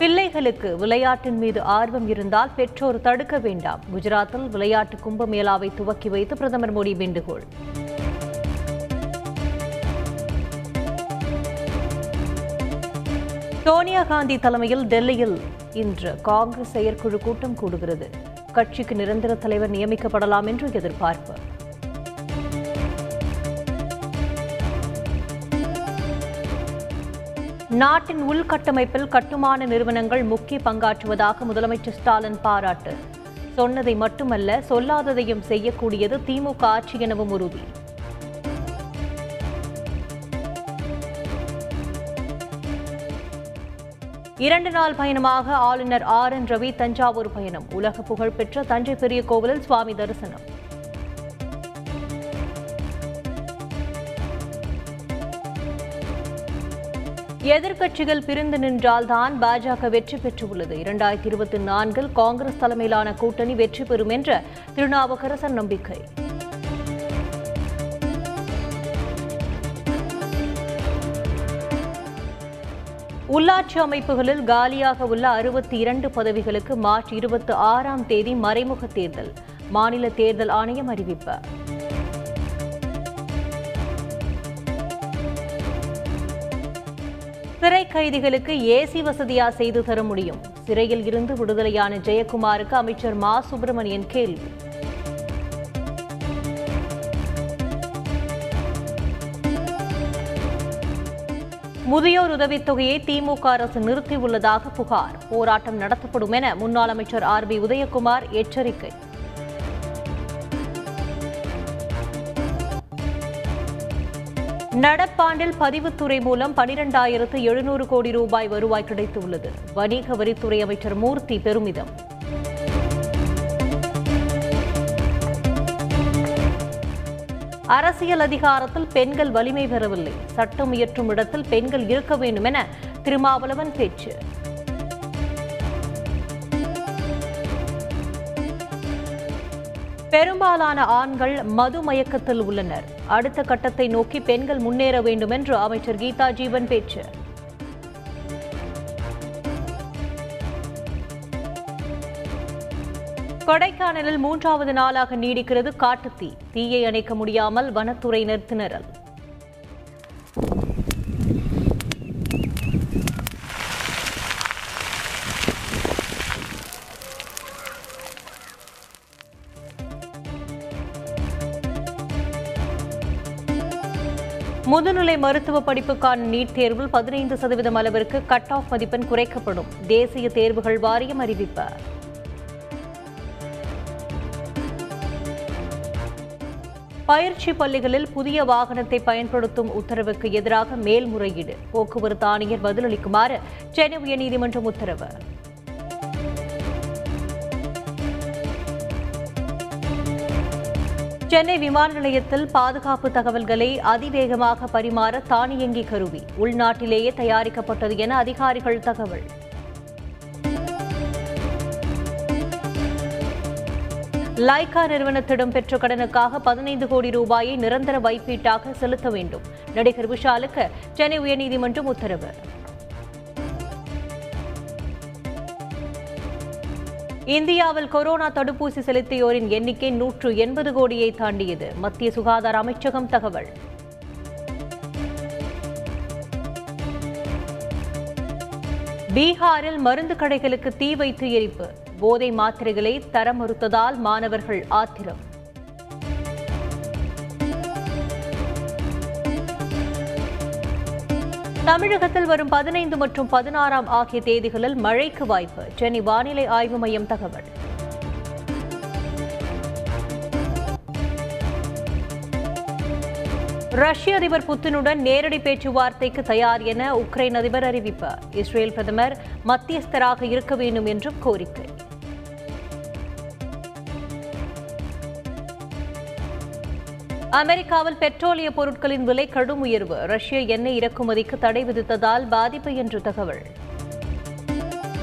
பிள்ளைகளுக்கு விளையாட்டின் மீது ஆர்வம் இருந்தால் பெற்றோர் தடுக்க வேண்டாம். குஜராத்தில் விளையாட்டு கும்பமேளாவை துவக்கி வைத்து பிரதமர் மோடி வேண்டுகோள். சோனியா காந்தி தலைமையில் டெல்லியில் இன்று காங்கிரஸ் செயற்குழு கூட்டம் கூடுகிறது. கட்சிக்கு நிரந்தர தலைவர் நியமிக்கப்படலாம் என்று எதிர்பார்ப்பு. நாட்டின் உள்கட்டமைப்பில் கட்டுமான நிறுவனங்கள் முக்கிய பங்காற்றுவதாக முதலமைச்சர் ஸ்டாலின் பாராட்டு. சொன்னதை மட்டுமல்ல சொல்லாததையும் செய்யக்கூடியது திமுக ஆட்சி எனவும் உறுதி. இரண்டு நாள் பயணமாக ஆளுநர் ஆர் என் ரவி தஞ்சாவூர் பயணம். உலக புகழ்பெற்ற தஞ்சை பெரிய கோவிலில் சுவாமி தரிசனம். எதிர்க்கட்சிகள் பிரிந்து நின்றால்தான் பாஜக வெற்றி பெற்றுள்ளது. இரண்டாயிரத்தி இருபத்தி நான்கில் காங்கிரஸ் தலைமையிலான கூட்டணி வெற்றி பெறும் என்ற திருநாவுக்கரசர் நம்பிக்கை. உள்ளாட்சி அமைப்புகளில் காலியாக உள்ள அறுபத்தி இரண்டு பதவிகளுக்கு மார்ச் இருபத்தி ஆறாம் தேதி மறைமுக தேர்தல். மாநில தேர்தல் ஆணையம் அறிவிப்பு. சிறை கைதிகளுக்கு ஏசி வசதியா செய்து தர முடியும்? சிறையில் இருந்து விடுதலையான ஜெயக்குமாருக்கு அமைச்சர் மா. சுப்பிரமணியன் கேள்வி. முதியோர் உதவித்தொகையை திமுக அரசு நிறுத்தியுள்ளதாக புகார். போராட்டம் நடத்தப்படும் என முன்னாள் அமைச்சர் ஆர் பி உதயகுமார் எச்சரிக்கை. நடப்பாண்டில் பதிவுத்துறை மூலம் பனிரெண்டாயிரத்து எழுநூறு கோடி ரூபாய் வருவாய் கிடைத்துள்ளது. வணிக வரித்துறை அமைச்சர் மூர்த்தி பெருமிதம். அரசியல் அதிகாரத்தில் பெண்கள் வலிமை பெறவில்லை. சட்டம் இயற்றும் இடத்தில் பெண்கள் இருக்க வேண்டும் என திருமாவளவன் பேச்சு. பெரும்பாலான ஆண்கள் மது மயக்கத்தில் உள்ளனர். அடுத்த கட்டத்தை நோக்கி பெண்கள் முன்னேற வேண்டும் என்று அமைச்சர் கீதா ஜீவன் பேச்சு. கொடைக்கானலில் மூன்றாவது நாளாக நீடிக்கிறது காட்டுத்தீ தீயை அணைக்க முடியாமல் வனத்துறையினர் திணறல் முதுநிலை மருத்துவ படிப்புக்கான நீட் தேர்வில் பதினைந்து சதவீதம் அளவிற்கு கட் ஆஃப் மதிப்பெண் குறைக்கப்படும். தேசிய தேர்வுகள் வாரியம் அறிவிப்பு. பயிற்சி பள்ளிகளில் புதிய வாகனத்தை பயன்படுத்தும் உத்தரவுக்கு எதிராக மேல்முறையீடு. போக்குவரத்து ஆணையர் பதிலளிக்குமாறு சென்னை உயர்நீதிமன்றம் உத்தரவு. சென்னை விமான நிலையத்தில் பாதுகாப்பு தகவல்களை அதிவேகமாக பரிமாற தானியங்கி கருவி உள்நாட்டிலேயே தயாரிக்கப்பட்டது என அதிகாரிகள் தகவல். லைகா நிறுவனத்திடம் பெற்ற கடனுக்காக பதினைந்து கோடி ரூபாயை நிரந்தர வைப்பீட்டாக செலுத்த வேண்டும். நடிகர் விஷாலுக்கு சென்னை உயர்நீதிமன்றம் உத்தரவு. இந்தியாவில் கொரோனா தடுப்பூசி செலுத்தியோரின் எண்ணிக்கை நூற்று எண்பது கோடியை தாண்டியது. மத்திய சுகாதார அமைச்சகம் தகவல். பீகாரில் மருந்து கடைகளுக்கு தீ வைத்து எரிப்பு. போதை மாத்திரைகளை தர மறுத்ததால் மாணவர்கள் ஆத்திரம். தமிழகத்தில் வரும் பதினைந்து மற்றும் பதினாறாம் ஆகிய தேதிகளில் மழைக்கு வாய்ப்பு. சென்னை வானிலை ஆய்வு மையம் தகவல். ரஷ்ய அதிபர் புத்தினுடன் நேரடி பேச்சுவார்த்தைக்கு தயார் என உக்ரைன் அதிபர் அறிவிப்பு. இஸ்ரேல் பிரதமர் மத்தியஸ்தராக இருக்க வேண்டும் என்றும் கோரிக்கை. அமெரிக்காவில் பெட்ரோலிய பொருட்களின் விலை கடும் உயர்வு. ரஷ்ய எண்ணெய் இறக்குமதிக்கு தடை விதித்ததால் பாதிப்பு என்று தகவல்.